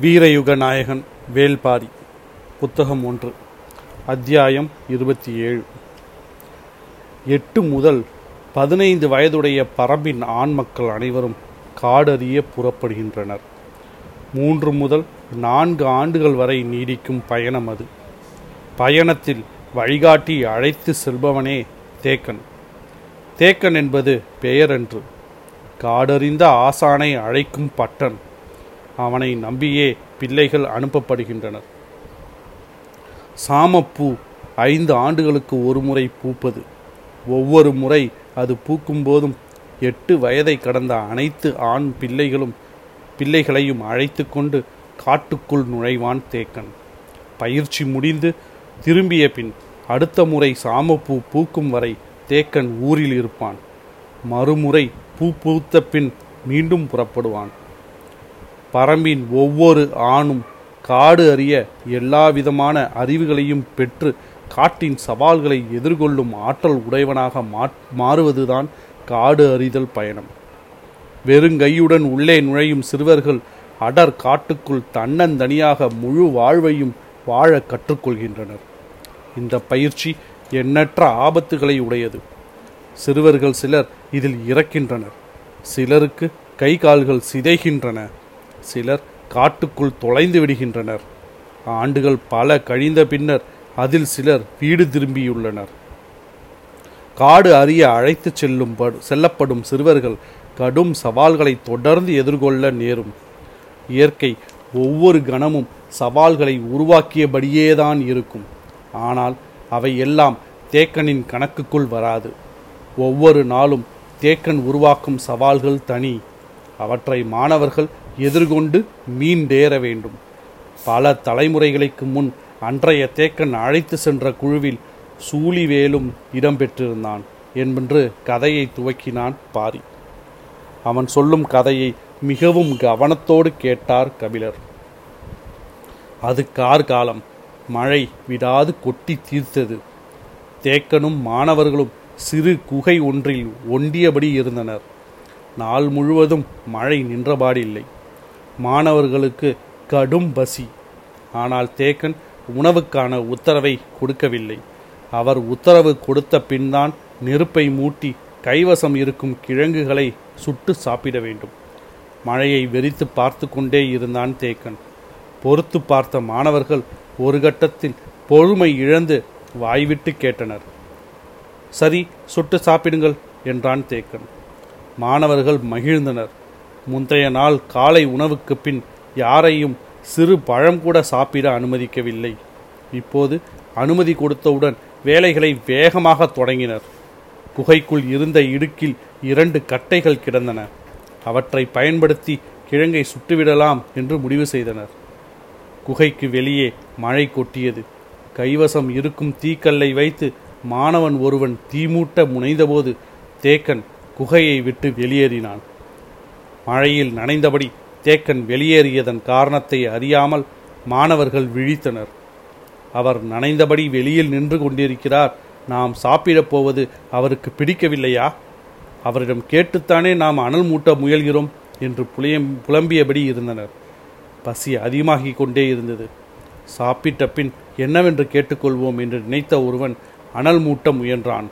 வீரயுக நாயகன் வேல்பாரி புத்தகம் ஒன்று அத்தியாயம் இருபத்தி ஏழு. எட்டு முதல் பதினைந்து வயதுடைய பரம்பின் ஆண் மக்கள் அனைவரும் காடறிய புறப்படுகின்றனர். மூன்று முதல் நான்கு ஆண்டுகள் வரை நீடிக்கும் பயணம் அது. பயணத்தில் வழிகாட்டி அழைத்து செல்பவனே தேக்கன். தேக்கன் என்பது பெயரன்று. காடறிந்த ஆசானை அழைக்கும் பட்டன். அவனை நம்பியே பிள்ளைகள் அனுப்பப்படுகின்றனர். சாமப்பூ ஐந்து ஆண்டுகளுக்கு ஒரு முறை பூப்பது. ஒவ்வொரு முறை அது பூக்கும் போதும் எட்டு வயதை கடந்த அனைத்து ஆண் பிள்ளைகளும் பிள்ளைகளையும் அழைத்து கொண்டு காட்டுக்குள் நுழைவான் தேக்கன். பயிற்சி முடிந்து திரும்பிய பின் அடுத்த முறை சாமப்பூ பூக்கும் வரை தேக்கன் ஊரில் இருப்பான். மறுமுறை பூ பூத்த பின் மீண்டும் புறப்படுவான். பரம்பின் ஒவ்வொரு ஆணும் காடு அறிய எல்லா விதமான அறிவுகளையும் பெற்று காட்டின் சவால்களை எதிர்கொள்ளும் ஆற்றல் உடையவனாக மாறுவதுதான் காடு அறிதல் பயணம். வெறுங்கையுடன் உள்ளே நுழையும் சிறுவர்கள் அடர் காட்டுக்குள் தன்னந்தனியாக முழு வாழ்வையும் வாழ கற்றுக்கொள்கின்றனர். இந்த பயிற்சி எண்ணற்ற ஆபத்துகளை உடையது. சிறுவர்கள் சிலர் இதில் இறக்கின்றனர். சிலருக்கு கை கால்கள் சிதைகின்றன. சிலர் காட்டுக்குள் தொலைந்து விடுகின்றனர். ஆண்டுகள் பல கழிந்த பின்னர் அதில் சிலர் வீடு திரும்பியுள்ளனர். காடு அறிய அழைத்துச் செல்லும் செல்லப்படும் சிறுவர்கள் கடும் சவால்களை தொடர்ந்து எதிர்கொள்ள நேரும். இயற்கை ஒவ்வொரு கணமும் சவால்களை உருவாக்கியபடியேதான் இருக்கும். ஆனால் அவை எல்லாம் தேக்கனின் கணக்குக்குள் வராது. ஒவ்வொரு நாளும் தேக்கன் உருவாக்கும் சவால்கள் தனி. அவற்றை மாணவர்கள் எதிர்கொண்டு மீண்டேற வேண்டும். பல தலைமுறைகளுக்கு முன் அன்றைய தேக்கன் அழைத்து சென்ற குழுவில் சூழிவேலும் இடம்பெற்றிருந்தான் என்பென்று கதையை துவக்கினான் பாரி. அவன் சொல்லும் கதையை மிகவும் கவனத்தோடு கேட்டார் கபிலர். அது கார்காலம் மழை விடாது கொட்டி தீர்த்தது. தேக்கனும் மாணவர்களும் சிறு குகை ஒன்றில் ஒண்டியபடி இருந்தனர். நாள் முழுவதும் மழை நின்றபாடில்லை. மாணவர்களுக்கு கடும் பசி. ஆனால் தேக்கன் உணவுக்கான உத்தரவை கொடுக்கவில்லை. அவர் உத்தரவு கொடுத்த பின்தான் நெருப்பை மூட்டி கைவசம் இருக்கும் கிழங்குகளை சுட்டு சாப்பிட வேண்டும். மழையை வெறித்து பார்த்து கொண்டே இருந்தான் தேக்கன். பொறுத்து பார்த்த மாணவர்கள் ஒரு கட்டத்தில் பொறுமை இழந்து வாய்விட்டு கேட்டனர். சரி சுட்டு சாப்பிடுங்கள் என்றான் தேக்கன். மாணவர்கள் மகிழ்ந்தனர். முந்தைய நாள் காலை உணவுக்கு பின் யாரையும் சிறு பழம் கூட சாப்பிட அனுமதிக்கவில்லை. இப்போது அனுமதி கொடுத்தவுடன் வேலைகளை வேகமாக தொடங்கினர். குகைக்குள் இருந்த இடுக்கில் இரண்டு கட்டைகள் கிடந்தன. அவற்றை பயன்படுத்தி கிழங்கை சுட்டுவிடலாம் என்று முடிவு செய்தனர். குகைக்கு வெளியே மழை கொட்டியது. கைவசம் இருக்கும் தீக்கல்லை வைத்து மாணவன் ஒருவன் தீமூட்ட முனைந்தபோது தேக்கன் குகையை விட்டு வெளியேறினான். மழையில் நனைந்தபடி தேக்கன் வெளியேறியதன் காரணத்தை அறியாமல் மாணவர்கள் விழித்தனர். அவர் நனைந்தபடி வெளியில் நின்று கொண்டிருக்கிறார். நாம் சாப்பிடப் போவது அவருக்கு பிடிக்கவில்லையா? அவரிடம் கேட்டுத்தானே நாம் அனல் மூட்ட முயல்கிறோம் என்று புளியம் புலம்பியபடி இருந்தனர். பசி அதிகமாகிக் கொண்டே இருந்தது. சாப்பிட்ட பின் என்னவென்று கேட்டுக்கொள்வோம் என்று நினைத்த ஒருவன் அனல் மூட்ட முயன்றான்.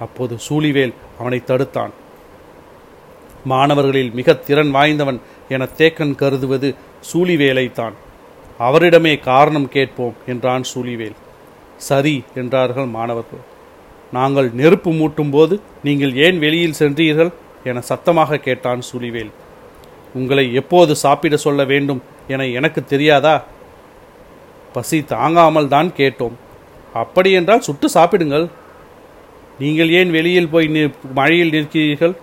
அப்போது சூழிவேல் அவனை தடுத்தான். மாணவர்களில் மிக திறன் வாய்ந்தவன் என தேக்கன் கருதுவது சூழிவேலைத்தான் அவரிடமே காரணம் கேட்போம் என்றான் சூழிவேல் சரி என்றார்கள் மாணவர்கள். நாங்கள் நெருப்பு மூட்டும் போது நீங்கள் ஏன் வெளியில் சென்றீர்கள் என சத்தமாக கேட்டான் சூழிவேல் உங்களை எப்போது சாப்பிட சொல்ல வேண்டும் என எனக்கு தெரியாதா? பசி தாங்காமல் தான் கேட்டோம். அப்படியென்றால் சுட்டு சாப்பிடுங்கள். நீங்கள் ஏன் வெளியில் போய் மழையில் நிற்கிறீர்கள்?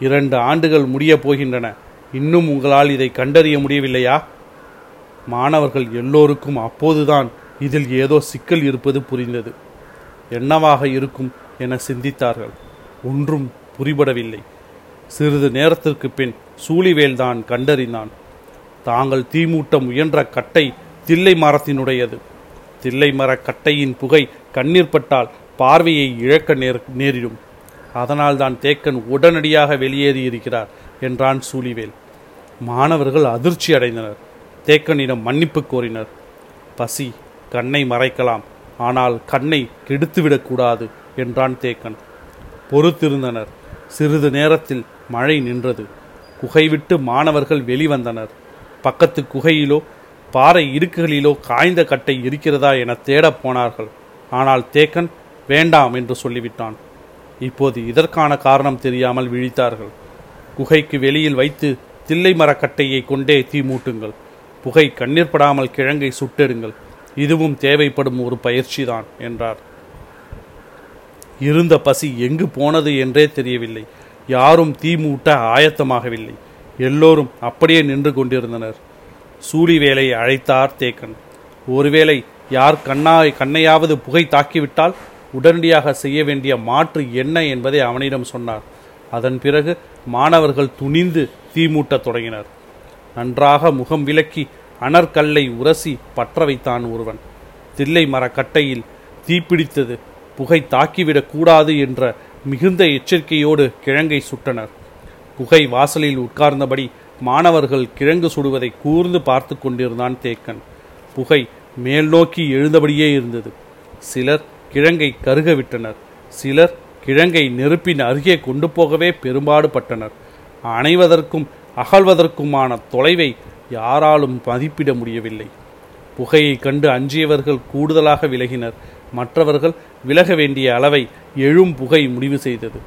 இரண்டு ஆண்டுகள் முடியப் போகின்றன. இன்னும் உங்களால் இதை கண்டறிய முடியவில்லையா? மாணவர்கள் எல்லோருக்கும் அப்போதுதான் இதில் ஏதோ சிக்கல் இருப்பது புரிந்தது. என்னவாக இருக்கும் என சிந்தித்தார்கள். ஒன்றும் புரிபடவில்லை. சிறிது நேரத்திற்கு பின் சூழிவேல்தான் கண்டறிந்தான். தாங்கள் தீமூட்ட முயன்ற கட்டை தில்லை மரத்தினுடையது. தில்லை மர கட்டையின் புகை கண்ணீர் பட்டால் பார்வையை இழக்க நேர் நேரிடும். அதனால்தான் தேக்கன் உடனடியாக வெளியேறி இருக்கிறார் என்றான் சூழிவேல் மாணவர்கள் அதிர்ச்சி அடைந்தனர். தேக்கனிடம் மன்னிப்பு கோரினர். பசி கண்ணை மறைக்கலாம். ஆனால் கண்ணை கெடுத்துவிடக்கூடாது என்றான் தேக்கன். பொறுத்திருந்தனர். சிறிது நேரத்தில் மழை நின்றது. குகை விட்டு மாணவர்கள் வெளிவந்தனர். பக்கத்து குகையிலோ பாறை இடுக்குகளிலோ காய்ந்த கட்டை இருக்கிறதா என தேடப் போனார்கள். ஆனால் தேக்கன் வேண்டாம் என்று சொல்லிவிட்டான். இப்போது இதற்கான காரணம் தெரியாமல் விழித்தார்கள். குகைக்கு வெளியில் வைத்து தில்லை மரக்கட்டையை கொண்டே தீ மூட்டுங்கள். புகை கண்ணீர் படாமல் கிழங்கை சுட்டெடுங்கள். இதுவும் தேவைப்படும் ஒரு பயிற்சிதான் என்றார். இருந்த பசி எங்கு போனது என்றே தெரியவில்லை. யாரும் தீ மூட்ட ஆயத்தமாகவில்லை. எல்லோரும் அப்படியே நின்று கொண்டிருந்தனர். சூழிவேலை அழைத்தார் தேக்கன். ஒருவேளை யார் கண்ணா கண்ணையாவது புகை தாக்கிவிட்டால் உடனடியாக செய்ய வேண்டிய மாற்று என்ன என்பதை அவனிடம் சொன்னார். அதன் பிறகு மாணவர்கள் துணிந்து தீமூட்டத் தொடங்கினர். நன்றாக முகம் விலக்கி அனற்கல்லை உரசி பற்ற வைத்தான் ஒருவன். தில்லை மரக்கட்டையில் தீப்பிடித்தது புகை தாக்கிவிடக் கூடாது என்ற மிகுந்த எச்சரிக்கையோடு கிழங்கை சுட்டனர். புகை வாசலில் உட்கார்ந்தபடி மாணவர்கள் கிழங்கு சுடுவதை கூர்ந்து பார்த்து கொண்டிருந்தான் தேக்கன். புகை மேல் நோக்கி எழுந்தபடியே இருந்தது. சிலர் கிழங்கை கருக விட்டனர். சிலர் கிழங்கை நெருப்பின் அருகே கொண்டு போகவே பெரும்பாடுபட்டனர். அணைவதற்கும் அகழ்வதற்குமான தொலைவை யாராலும் மதிப்பிட முடியவில்லை. புகையை கண்டு அஞ்சியவர்கள் கூடுதலாக விலகினர். மற்றவர்கள் விலக வேண்டிய அளவை எழும் புகை முடிவு செய்தது.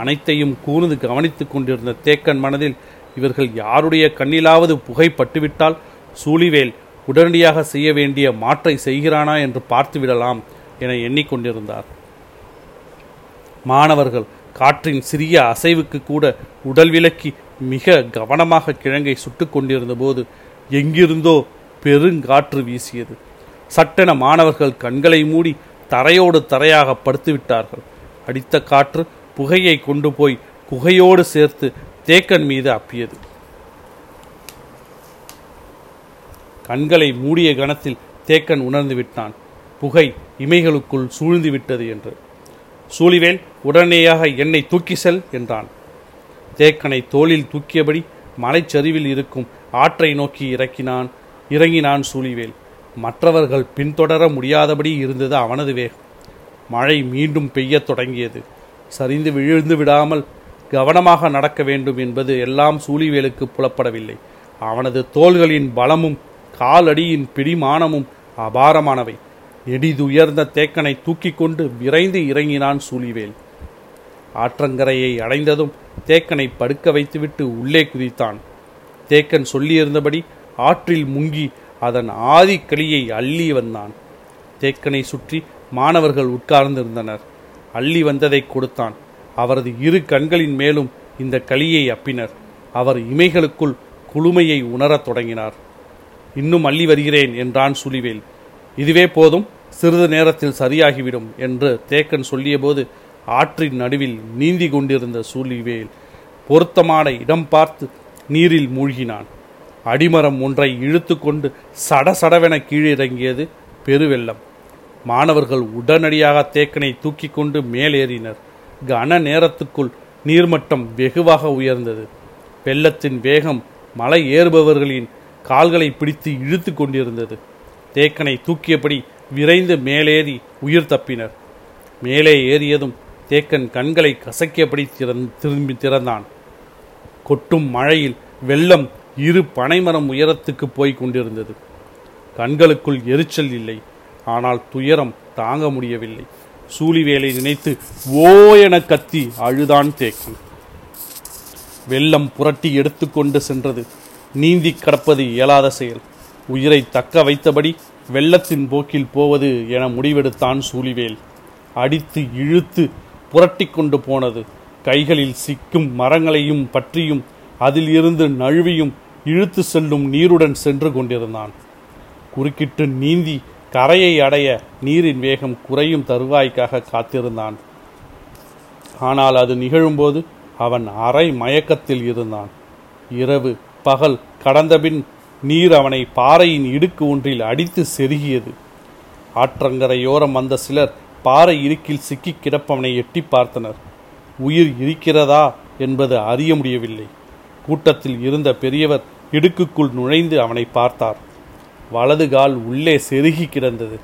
அனைத்தையும் கூர்ந்து கவனித்துக் கொண்டிருந்த தேக்கன் மனதில் இவர்கள் யாருடைய கண்ணிலாவது புகை பட்டுவிட்டால் சூழிவேல் உடனடியாக செய்ய வேண்டிய மாற்றை செய்கிறானா என்று பார்த்துவிடலாம். என எண்ணிக்கொண்டிருந்தார். மாணவர்கள் காற்றின் சிறிய அசைவுக்கு கூட உடல் விலக்கி மிக கவனமாக கிழங்கை சுட்டுக் கொண்டிருந்த போது எங்கிருந்தோ பெருங்காற்று வீசியது. சட்டென மாணவர்கள் கண்களை மூடி தரையோடு தரையாக படுத்துவிட்டார்கள். அடித்த காற்று புகையை கொண்டு போய் குகையோடு சேர்த்து தேக்கன் மீது அப்பியது. கண்களை மூடிய கணத்தில் தேக்கன் உணர்ந்து விட்டான். புகை இமைகளுக்குள் சூழ்ந்து விட்டது என்று. சூழிவேல் உடனேயாக என்னை தூக்கி செல் என்றான். தேக்கனை தோளில் தூக்கியபடி மலைச்சரிவில் இருக்கும் ஆற்றை நோக்கி இறக்கினான் இறங்கினான் சூழிவேல். மற்றவர்கள் பின்தொடர முடியாதபடி இருந்தது அவனது வேகம். மழை மீண்டும் பெய்யத் தொடங்கியது. சரிந்து விழுந்து விடாமல் கவனமாக நடக்க வேண்டும் என்பது எல்லாம் சூழிவேலுக்கு புலப்படவில்லை. அவனது தோள்களின் பலமும் காலடியின் பிடிமானமும் அபாரமானவை. எடிதுயர்ந்த தேக்கனை தூக்கி கொண்டு விரைந்து இறங்கினான் சூழிவேல். ஆற்றங்கரையை அடைந்ததும் தேக்கனை படுக்க வைத்துவிட்டு உள்ளே குதித்தான். தேக்கன் சொல்லியிருந்தபடி ஆற்றில் முங்கி அதன் ஆதிக்களியை அள்ளி வந்தான். தேக்கனை சுற்றி மாணவர்கள் உட்கார்ந்திருந்தனர். அள்ளி வந்ததை கொடுத்தான். அவரது இரு கண்களின் மேலும் இந்த களியை அப்பினர். அவர் இமைகளுக்குள் குளுமையை உணரத் தொடங்கினார். இன்னும் அள்ளி வருகிறேன் என்றான் சுழிவேல். இதுவே போதும் சிறிது நேரத்தில் சரியாகிவிடும் என்று தேக்கன் சொல்லியபோது ஆற்றின் நடுவில் நீந்தி கொண்டிருந்த சூழிவேல் பொருத்தமான இடம் பார்த்து நீரில் மூழ்கினான். அடிமரம் ஒன்றை இழுத்து கொண்டு சடசடவென கீழிறங்கியது பெருவெள்ளம். மாணவர்கள் உடனடியாக தேக்கனை தூக்கி கொண்டு மேலேறினர். கன நேரத்துக்குள் நீர்மட்டம் வெகுவாக உயர்ந்தது. வெள்ளத்தின் வேகம் மலை ஏறுபவர்களின் கால்களை பிடித்து இழுத்து கொண்டிருந்தது. தேக்கனை தூக்கியபடி விரைந்து மேலேறி உயிர் தப்பினர். மேலே ஏறியதும் தேக்கன் கண்களை கசக்கியபடி திறந் திரும்பி திறந்தான். கொட்டும் மழையில் வெள்ளம் இரு பனைமரம் உயரத்துக்கு போய் கொண்டிருந்தது. கண்களுக்குள் எரிச்சல் இல்லை. ஆனால் துயரம் தாங்க முடியவில்லை. சூழிவேலை நினைத்து ஓ என கத்தி அழுதான் தேக்கன். வெள்ளம் புரட்டி எடுத்துக்கொண்டு சென்றது. நீந்தி கடப்பது இயலாத செயல். உயிரை தக்க வைத்தபடி வெள்ளத்தின் போக்கில் போவது என முடிவெடுத்தான் சூழிவேல் அடித்து இழுத்து புரட்டி கொண்டு போனது. கைகளில் சிக்கும் மரங்களையும் பற்றியும் அதில் இருந்து நழுவியும் இழுத்து செல்லும் நீருடன் சென்று கொண்டிருந்தான். குறுக்கிட்டு நீந்தி கரையை அடைய நீரின் வேகம் குறையும் தருவாய்க்காக காத்திருந்தான். ஆனால் அது நிகழும்போது அவன் அரை மயக்கத்தில் இருந்தான். இரவு பகல் கடந்தபின் நீர் அவனை பாறையின் இடுக்கு ஒன்றில் அடித்து செருகியது. ஆற்றங்கரையோரம் வந்த சிலர் பாறை இடுக்கில் சிக்கி கிடப்பவனை எட்டி பார்த்தனர். உயிர் இருக்கிறதா என்பது அறிய முடியவில்லை. கூட்டத்தில் இருந்த பெரியவர் இடுக்குக்குள் நுழைந்து அவனை பார்த்தார். வலது கால் உள்ளே செருகி கிடந்தது.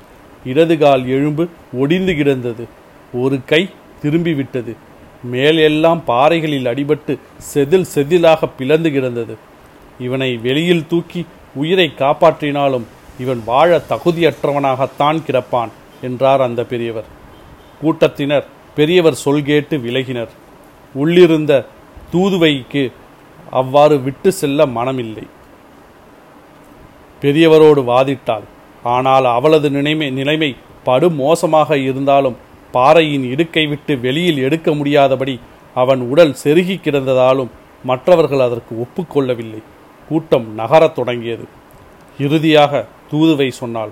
இடது கால் எழும்பு ஒடிந்து கிடந்தது. ஒரு கை திரும்பி விட்டது மேலெல்லாம் பாறைகளில் அடிபட்டு செதில் செதிலாக பிளந்து கிடந்தது. இவனை வெளியில் தூக்கி உயிரை காப்பாற்றினாலும் இவன் வாழ தகுதியற்றவனாகத்தான் கிடப்பான் என்றார் அந்த பெரியவர். கூட்டத்தினர் பெரியவர் சொல் கேட்டு விலகினர். உள்ளிருந்த தூதுவைக்கு அவ்வாறு விட்டு செல்ல மனமில்லை. பெரியவரோடு வாதிட்டாள். ஆனால் அவளது நிலைமை நிலைமை படு மோசமாக இருந்தாலும் பாறையின் இடுக்கை விட்டு வெளியில் எடுக்க முடியாதபடி அவன் உடல் செருகி கிடந்ததாலும் மற்றவர்கள் அதற்கு ஒப்புக்கொள்ளவில்லை. கூட்டம் நகரத் தொடங்கியது. இறுதியாக தூதுவை சொன்னாள்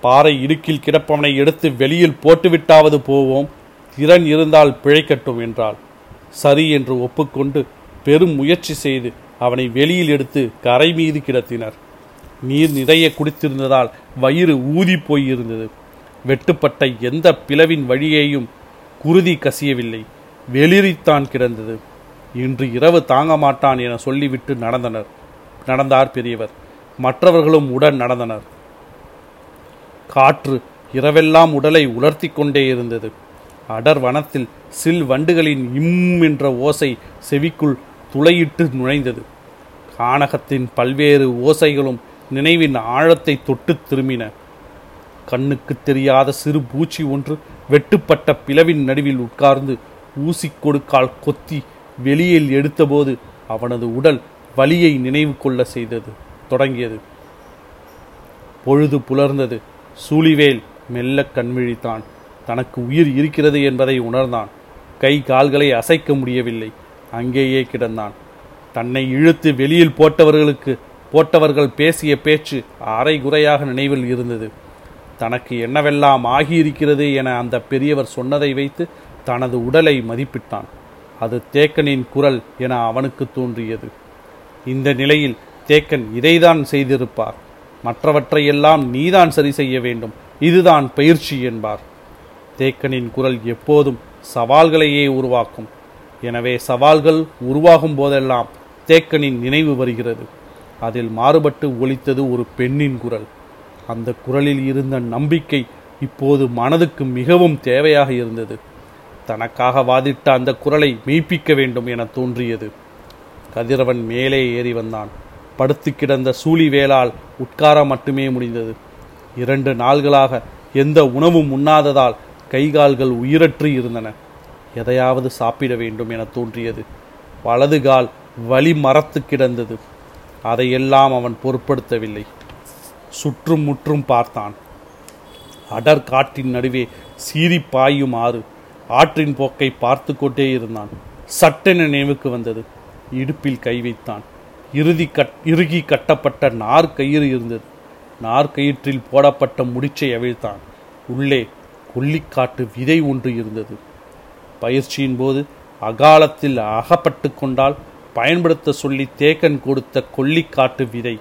பாறை இடுக்கில் கிடப்பவனை எடுத்து வெளியில் போட்டுவிட்டாவது போவோம். திறன் இருந்தால் பிழைக்கட்டும் என்றாள். சரி என்று ஒப்புக்கொண்டு பெரும் முயற்சி செய்து அவனை வெளியில் எடுத்து கரை மீது கிடத்தினர். நீர் நிறைய குடித்திருந்ததால் வயிறு ஊதி போயிருந்தது. வெட்டுப்பட்ட எந்த பிளவின் வழியையும் குருதி கசியவில்லை. வெளிரித்தான் கிடந்தது. இன்று இரவு தாங்க மாட்டான் என சொல்லிவிட்டு நடந்தனர். நடந்தார் பெரியவர். மற்றவர்களும் உடன் நடந்தனர். காற்று இரவெல்லாம் உடலை உலர்த்தி கொண்டே இருந்தது. அடர் வனத்தில் சில் வண்டுகளின் இம் என்ற ஓசை செவிக்குள் துளையிட்டு நுழைந்தது. கானகத்தின் பல்வேறு ஓசைகளும் நினைவின் ஆழத்தை தொட்டு திரும்பின. கண்ணுக்கு தெரியாத சிறு பூச்சி ஒன்று வெட்டுப்பட்ட பிளவின் நடுவில் உட்கார்ந்து ஊசி கொடுக்கால் கொத்தி வெளியில் எடுத்தபோது அவனது உடல் வலியை நினைவு கொள்ள செய்தது தொடங்கியது. பொழுது புலர்ந்தது. சூழிவேல் மெல்ல கண்விழித்தான். தனக்கு உயிர் இருக்கிறது என்பதை உணர்ந்தான். கை கால்களை அசைக்க முடியவில்லை. அங்கேயே கிடந்தான். தன்னை இழுத்து வெளியில் போட்டவர்களுக்கு போட்டவர்கள் பேசிய பேச்சு அரை குறையாக நினைவில் இருந்தது. தனக்கு என்னவெல்லாம் ஆகியிருக்கிறது என அந்த பெரியவர் சொன்னதை வைத்து தனது உடலை மதிப்பிட்டான். அது தேக்கனின் குரல் என அவனுக்கு தோன்றியது. இந்த நிலையில் தேக்கன் இதைதான் செய்திருப்பார். மற்றவற்றையெல்லாம் நீதான் சரி செய்ய வேண்டும். இதுதான் பயிற்சி என்பார். தேக்கனின் குரல் எப்போதும் சவால்களையே உருவாக்கும். எனவே சவால்கள் உருவாகும் போதெல்லாம் தேக்கனின் நினைவு வருகிறது. அதில் மாறுபட்டு ஒலித்தது ஒரு பெண்ணின் குரல். அந்த குரலில் இருந்த நம்பிக்கை இப்போது மனதுக்கு மிகவும் தேவையாக இருந்தது. தனக்காக வாதிட்ட அந்த குரலை மெய்ப்பிக்க வேண்டும் என தோன்றியது. கதிரவன் மேலே ஏறி வந்தான். படுத்து கிடந்த சூழி வேளால் உட்கார மட்டுமே முடிந்தது. இரண்டு நாள்களாக எந்த உணவும் உண்ணாததால் கைகால்கள் உயிரற்று இருந்தன. எதையாவது சாப்பிட வேண்டும் என தோன்றியது. வலது கால் வலி மரத்து கிடந்தது. அதையெல்லாம் அவன் பொருட்படுத்தவில்லை. சுற்றும் முற்றும் பார்த்தான். அடர் காட்டின் நடுவே சீறி பாயும் ஆறு ஆற்றின் போக்கை பார்த்து கொண்டே இருந்தான். சட்டென நினைவுக்கு வந்தது. இடுப்பில் கை வைத்தான். இறுதி கட் இறுகி கட்டப்பட்ட நார் கயிறு இருந்தது. நார் கயிற்றில் போடப்பட்ட முடிச்சை அவிழ்த்தான். உள்ளே கொல்லிக்காட்டு விதை ஒன்று இருந்தது. பயிற்சியின் போது அகாலத்தில் அகப்பட்டு கொண்டால் பயன்படுத்த சொல்லி தேக்கன் கொடுத்த கொல்லிக்காட்டு விதை.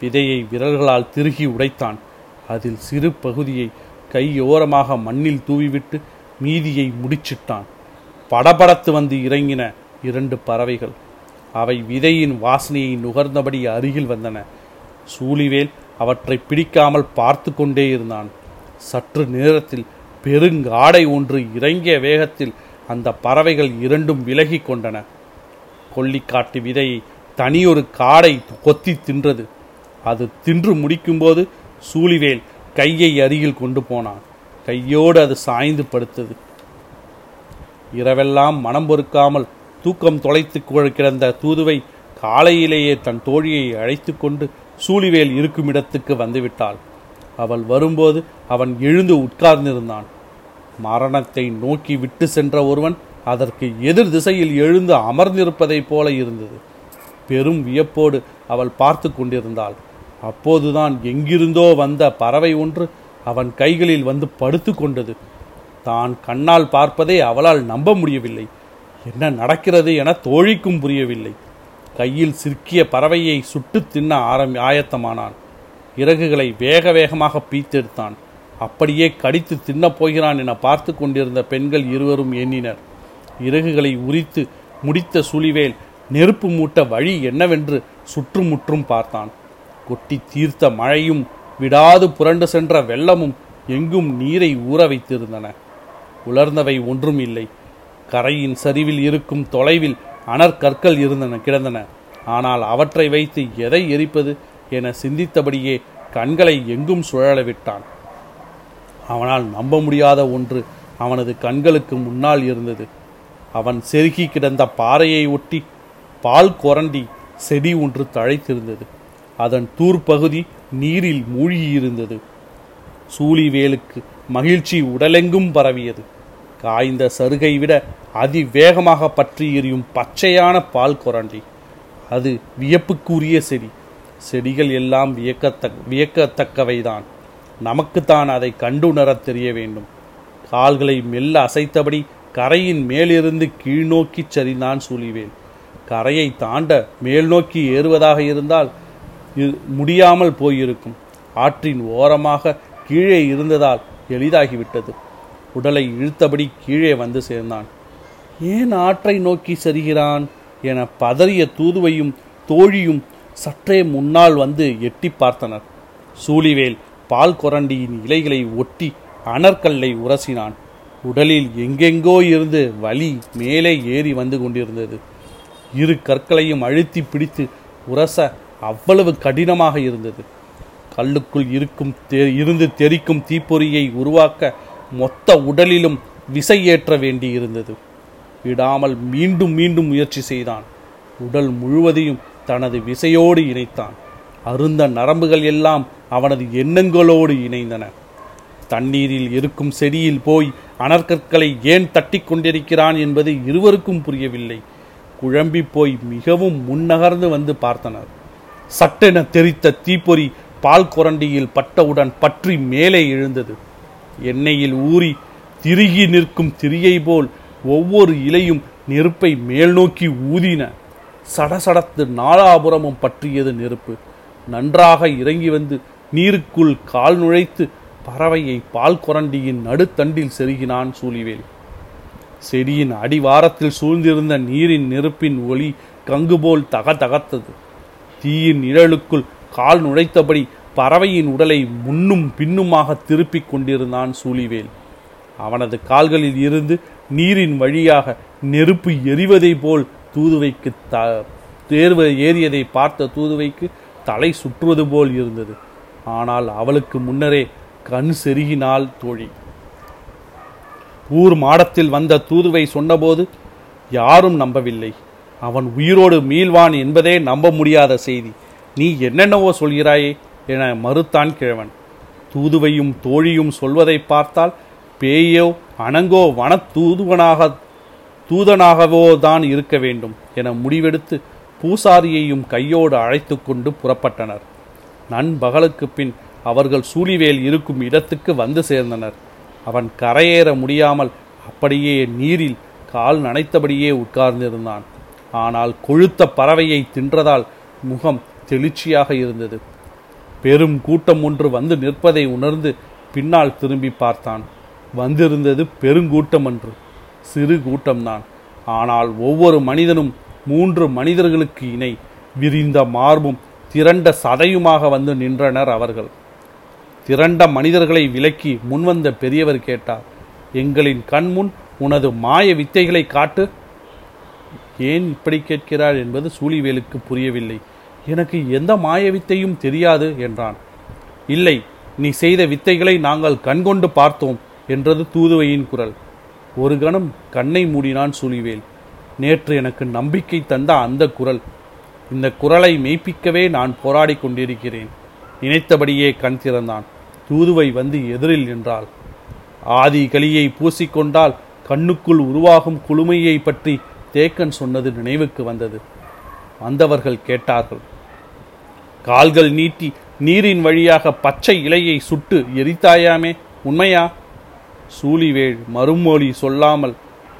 விதையை விரல்களால் திருகி உடைத்தான். அதில் சிறு பகுதியை கையோரமாக மண்ணில் தூவிவிட்டு மீதியை முடிச்சிட்டான். படபடத்து வந்து இறங்கின இரண்டு பறவைகள். அவை விதையின் வாசனையை நுகர்ந்தபடி அருகில் வந்தன. சூழிவேல் அவற்றை பிடிக்காமல் பார்த்து கொண்டே இருந்தான். சற்று நேரத்தில் பெருங்காடை ஒன்று இறங்கிய வேகத்தில் அந்த பறவைகள் இரண்டும் விலகி கொண்டன. கொல்லிக்காட்டு விதையை தனியொரு காடை கொத்தி தின்றது. அது தின்று முடிக்கும்போது சூழிவேல் கையை அருகில் கொண்டு போனான். கையோடு அது சாய்ந்து படுத்தது. இரவெல்லாம் மனம் பொறுக்காமல் தூக்கம் தொலைத்து கிடந்த தூதுவை காலையிலேயே தன் தோழியை அழைத்து கொண்டு சூழிவேல் இருக்கும் இடத்துக்கு வந்துவிட்டாள். அவள் வரும்போது அவன் எழுந்து உட்கார்ந்திருந்தான். மரணத்தை நோக்கி விட்டு சென்ற ஒருவன் அதற்கு எதிர் திசையில் எழுந்து அமர்ந்திருப்பதைப் போல இருந்தது. பெரும் வியப்போடு அவள் பார்த்து கொண்டிருந்தாள். அப்போதுதான் எங்கிருந்தோ வந்த பறவை ஒன்று அவன் கைகளில் வந்து படுத்து கொண்டது. தான் கண்ணால் பார்ப்பதை அவளால் நம்ப முடியவில்லை. என்ன நடக்கிறது என தோழிக்கும் புரியவில்லை. கையில் சிற்கிய பறவையை சுட்டு தின்ன ஆரம் ஆயத்தமானான். இறகுகளை வேக வேகமாக பீத்தெடுத்தான் அப்படியே கடித்து தின்னப் போகிறான் என பார்த்து கொண்டிருந்த பெண்கள் இருவரும் எண்ணினர். இறகுகளை உரித்து முடித்த சுழிவேல் நெருப்பு மூட்ட வழி என்னவென்று சுற்றுமுற்றும் பார்த்தான். கொட்டி தீர்த்த மழையும் விடாது புரண்டு சென்ற வெள்ளமும் எங்கும் நீரை ஊற வைத்திருந்தன. உலர்ந்தவை ஒன்றும் இல்லை. கரையின் சரிவில் இருக்கும் தொலைவில் அனற்கற்கள் இருந்தன கிடந்தன. ஆனால் அவற்றை வைத்து எதை எரிப்பது என சிந்தித்தபடியே கண்களை எங்கும் சுழல விட்டான். அவனால் நம்ப முடியாத ஒன்று அவனது கண்களுக்கு முன்னால் இருந்தது. அவன் செருகி கிடந்த பாறையை ஒட்டி பால் கொரண்டி செடி ஒன்று தழைத்திருந்தது. அதன் தூர்ப்பகுதி நீரில் மூழ்கியிருந்தது. சூழிவேலுக்கு மகிழ்ச்சி உடலெங்கும் பரவியது. காய்ந்த சருகை விட அதிவேகமாக பற்றி எரியும் பச்சையான பால் கொரண்டி. அது வியப்புக்குரிய செடி. செடிகள் எல்லாம் வியக்கத்தக் வியக்கத்தக்கவைதான். நமக்குத்தான் அதை கண்டுணரத் தெரிய வேண்டும். கால்களை மெல்ல அசைத்தபடி கரையின் மேலிருந்து கீழ்நோக்கிச் சரிந்தான் சூழிவேல். கரையை தாண்ட மேல் நோக்கி ஏறுவதாக இருந்தால் முடியாமல் போயிருக்கும். ஆற்றின் ஓரமாக கீழே இருந்ததால் எளிதாகிவிட்டது. உடலை இழுத்தபடி கீழே வந்து சேர்ந்தான். ஏன் ஆற்றை நோக்கி செல்கிறான்? என பதறிய தூதுவையும் தோழியும் சற்றே முன்னால் வந்து எட்டி பார்த்தனர். சூழிவேல் பால் கொரண்டியின் இலைகளை ஒட்டி அனற்கல்லை உரசினான். உடலில் எங்கெங்கோ இருந்து வலி மேலே ஏறி வந்து கொண்டிருந்தது. இரு கற்களையும் அழுத்தி பிடித்து உரச அவ்வளவு கடினமாக இருந்தது. கல்லுக்குள் இருக்கும் தெ- இருந்து தெறிக்கும் தீப்பொறியை உருவாக்க மொத்த உடலிலும் விசை ஏற்ற வேண்டியிருந்தது. விடாமல் மீண்டும் மீண்டும் முயற்சி செய்தான். உடல் முழுவதையும் தனது விசையோடு இணைத்தான். அருந்த நரம்புகள் எல்லாம் அவனது எண்ணங்களோடு இணைந்தன. தண்ணீரில் இருக்கும் செடியில் போய் அனற்கற்களை ஏன் தட்டிக் கொண்டிருக்கிறான் என்பது இருவருக்கும் புரியவில்லை. குழம்பி போய் மிகவும் முன்னகர்ந்து வந்து பார்த்தனர். சட்டென தெரித்த தீப்பொறி பால் குரண்டியில் பட்டவுடன் பற்றி மேலே எழுந்தது. எண்ணெயில் ஊறி திருகி நிற்கும் திரியை போல் ஒவ்வொரு இலையும் நெருப்பை மேல் நோக்கி ஊதின. சடசடத்து நாலாபுரமும் பற்றியது நெருப்பு. நன்றாக இறங்கி வந்து நீருக்குள் கால் நுழைத்து பறவையை பால் குரண்டியின் நடுத்தண்டில் செருகினான் சூழிவேல் செடியின் அடிவாரத்தில் சூழ்ந்திருந்த நீரின் நெருப்பின் ஒளி கங்கு போல் தகத்தகத்தது தீயின் நிழலுக்குள் கால் நுழைத்தபடி பறவையின் உடலை முன்னும் பின்னுமாக திருப்பிக் கொண்டிருந்தான் சூழிவேல் அவனது கால்களில் இருந்து நீரின் வழியாக நெருப்பு எரிவதை போல் தூதுவைக்கு த தேர்வு ஏறியதை பார்த்த தூதுவைக்கு தலை சுற்றுவது போல் இருந்தது. ஆனால் அவளுக்கு முன்னரே கண் செருகினாள் தோழி. ஊர் மாடத்தில் வந்த தூதுவை சொன்னபோது யாரும் நம்பவில்லை. அவன் உயிரோடு மீள்வான் என்பதே நம்ப முடியாத செய்தி. நீ என்னென்னவோ சொல்கிறாயே என மறுத்தான் கிழவன். தூதுவையும் தோழியும் சொல்வதை பார்த்தால் பேயோ அணங்கோ வனத் தூதுவனாக தூதனாகவோ தான் இருக்க வேண்டும் என முடிவெடுத்து பூசாரியையும் கையோடு அழைத்து கொண்டு புறப்பட்டனர். நண்பகலுக்கு பின் அவர்கள் சூழிவேல் இருக்கும் இடத்துக்கு வந்து சேர்ந்தனர். அவன் கரையேற முடியாமல் அப்படியே நீரில் கால் நனைத்தபடியே உட்கார்ந்திருந்தான். ஆனால் கொழுத்த பறவையை தின்றதால் முகம் தெளிச்சியாக இருந்தது. பெரும் கூட்டம் ஒன்று வந்து நிற்பதை உணர்ந்து பின்னால் திரும்பி பார்த்தான். வந்திருந்தது பெருங்கூட்டம் அன்று. சிறு கூட்டம்தான். ஆனால் ஒவ்வொரு மனிதனும் மூன்று மனிதர்களுக்கு இணை. விரிந்த மார்பும் திரண்ட சதையுமாக வந்து நின்றனர் அவர்கள். திரண்ட மனிதர்களை விலக்கி முன்வந்த பெரியவர் கேட்டார் எங்களின் கண்முன் உனது மாய வித்தைகளை காட்டு. ஏன் இப்படி கேட்கிறார் என்பது சூழிவேலுக்கு புரியவில்லை. எனக்கு எந்த மாய வித்தையும் தெரியாது என்றான். இல்லை நீ செய்த வித்தைகளை நாங்கள் கண்கொண்டு பார்த்தோம் என்றது தூதுவையின் குரல். ஒரு கணம் கண்ணை மூடினான் சூழிவேல். நேற்று எனக்கு நம்பிக்கை தந்த அந்த குரல். இந்த குரலை மெய்ப்பிக்கவே நான் போராடி கொண்டிருக்கிறேன். நினைத்தபடியே கண் திறந்தான். தூதுவை வந்து எதிரில் நின்றாள். ஆதி கலியை பூசிக்கொண்டால் கண்ணுக்குள் உருவாகும் குளுமையை பற்றி தேக்கன் சொன்னது நினைவுக்கு வந்தது. வந்தவர்கள் கேட்டார்கள் கால்கள் நீட்டி நீரின் வழியாக பச்சை இலையை சுட்டு எரித்தாயாமே உண்மையா? சூழிவேள் மறுமொழி சொல்லாமல்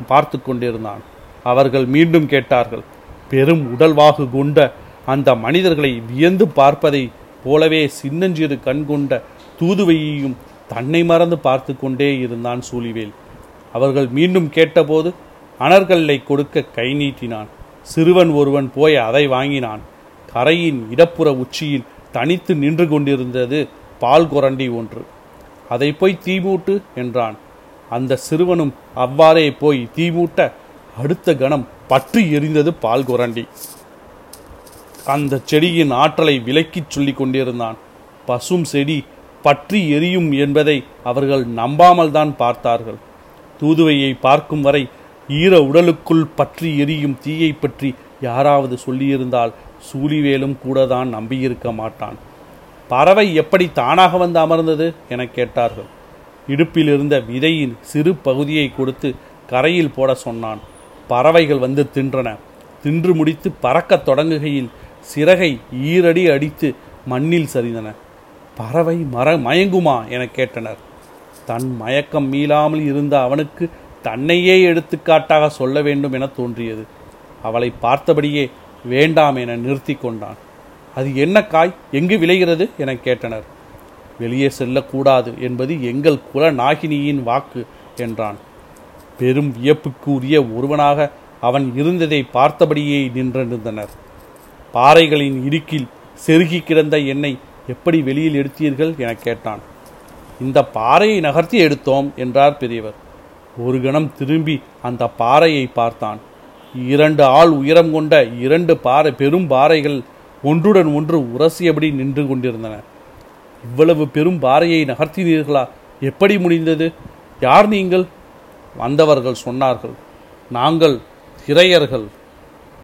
பார்த்து கொண்டிருந்தான். அவர்கள் மீண்டும் கேட்டார்கள் பெரும் உடல்வாகு கொண்ட அந்த மனிதர்களை வியந்து பார்ப்பதை போலவே சின்னஞ்சிறு கண் கொண்ட தூதுவையையும் தன்னை மறந்து பார்த்து கொண்டே இருந்தான் சூழிவேல் அவர்கள் மீண்டும் கேட்டபோது அனர்கல்லை கொடுக்க கை நீட்டினான். சிறுவன் ஒருவன் போய் அதை வாங்கினான். கரையின் இடப்புற உச்சியில் தனித்து நின்று கொண்டிருந்தது பால் குரண்டி ஒன்று. அதை போய் தீமூட்டு என்றான். அந்த சிறுவனும் அவ்வாறே போய் தீமூட்ட அடுத்த கணம் பற்றி எரிந்தது பால் குரண்டி. அந்த செடியின் ஆற்றலை விலக்கிச் சொல்லிக் கொண்டிருந்தான். பசும் செடி பற்றி எரியும் என்பதை அவர்கள் நம்பாமல் தான் பார்த்தார்கள். தூதுவையை பார்க்கும் வரை ஈர உடலுக்குள் பற்றி எரியும் தீயை பற்றி யாராவது சொல்லியிருந்தால் சூழிவேலும் கூட தான் நம்பியிருக்க மாட்டான். பறவை எப்படி தானாக வந்து அமர்ந்தது என கேட்டார்கள். இடுப்பில் இருந்த விதையின் சிறு பகுதியை கொடுத்து கரையில் போட சொன்னான். பறவைகள் வந்து தின்றன. தின்று முடித்து பறக்கத் தொடங்குகையில் சிறகை ஈரடி அடித்து மண்ணில் சரிந்தன. பறவை மர மயங்குமா என கேட்டனர். தன் மயக்கம் மீளாமல் இருந்த அவனுக்கு தன்னையே எடுத்துக்காட்டாக சொல்ல வேண்டும் என தோன்றியது. அவளை பார்த்தபடியே வேண்டாம் என நிறுத்தி கொண்டான். அது என்ன காய்? எங்கு விளைகிறது? என கேட்டனர். வெளியே செல்லக்கூடாது என்பது எங்கள் குல நாகினியின் வாக்கு என்றான். பெரும் வியப்புக்கு உரிய ஒருவனாக அவன் இருந்ததை பார்த்தபடியே நின்றிருந்தனர் பாறைகளின் இடுக்கில் செருகி கிடந்த என்னை எப்படி வெளியில் எடுத்தீர்கள்? என கேட்டான். இந்த பாறையை நகர்த்தி எடுத்தோம் என்றார் பெரியவர். ஒரு கணம் திரும்பி அந்த பாறையை பார்த்தான். இரண்டு ஆள் உயரம் கொண்ட இரண்டு பாறை பெரும் பாறைகள் ஒன்றுடன் ஒன்று உரசியபடி நின்று கொண்டிருந்தன. இவ்வளவு பெரும் பாறையை நகர்த்தினீர்களா? எப்படி முடிந்தது? யார் நீங்கள்? வந்தவர்கள் சொன்னார்கள் நாங்கள் திரையர்கள்.